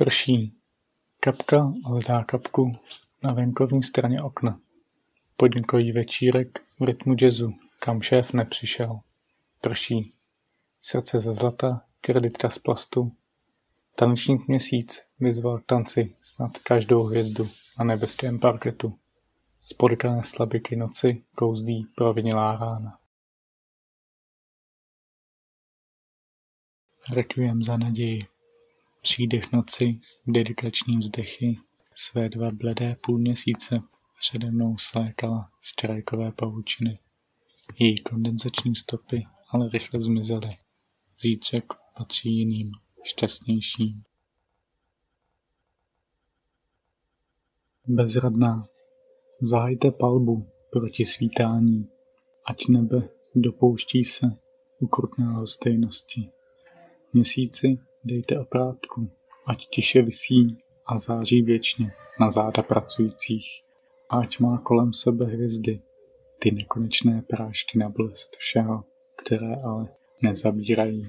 Prší. Kapka hledá kapku na venkovní straně okna. Podnikový večírek v rytmu jazzu, kam šéf nepřišel. Prší. Srdce ze zlata, kreditka z plastu. Tanečník měsíc vyzval k tanci snad každou hvězdu na nebeském parketu. Spodkané slabiky noci kouzdí provinilá rána. Requiem za naději. Přídech noci, dedikační vzdechy, své dva bledé půlměsíce přede mnou slékala z čerajkové pavučiny. Její kondenzační stopy ale rychle zmizely. Zítřek patří jiným, šťastnějším. Bezradná. Zahajte palbu proti svítání, ať nebe dopouští se ukrutné lhostejnosti. Měsíci dejte oprátku, ať tiše visí a září věčně na záda pracujících. A ať má kolem sebe hvězdy, ty nekonečné prášky na bolest všeho, které ale nezabírají.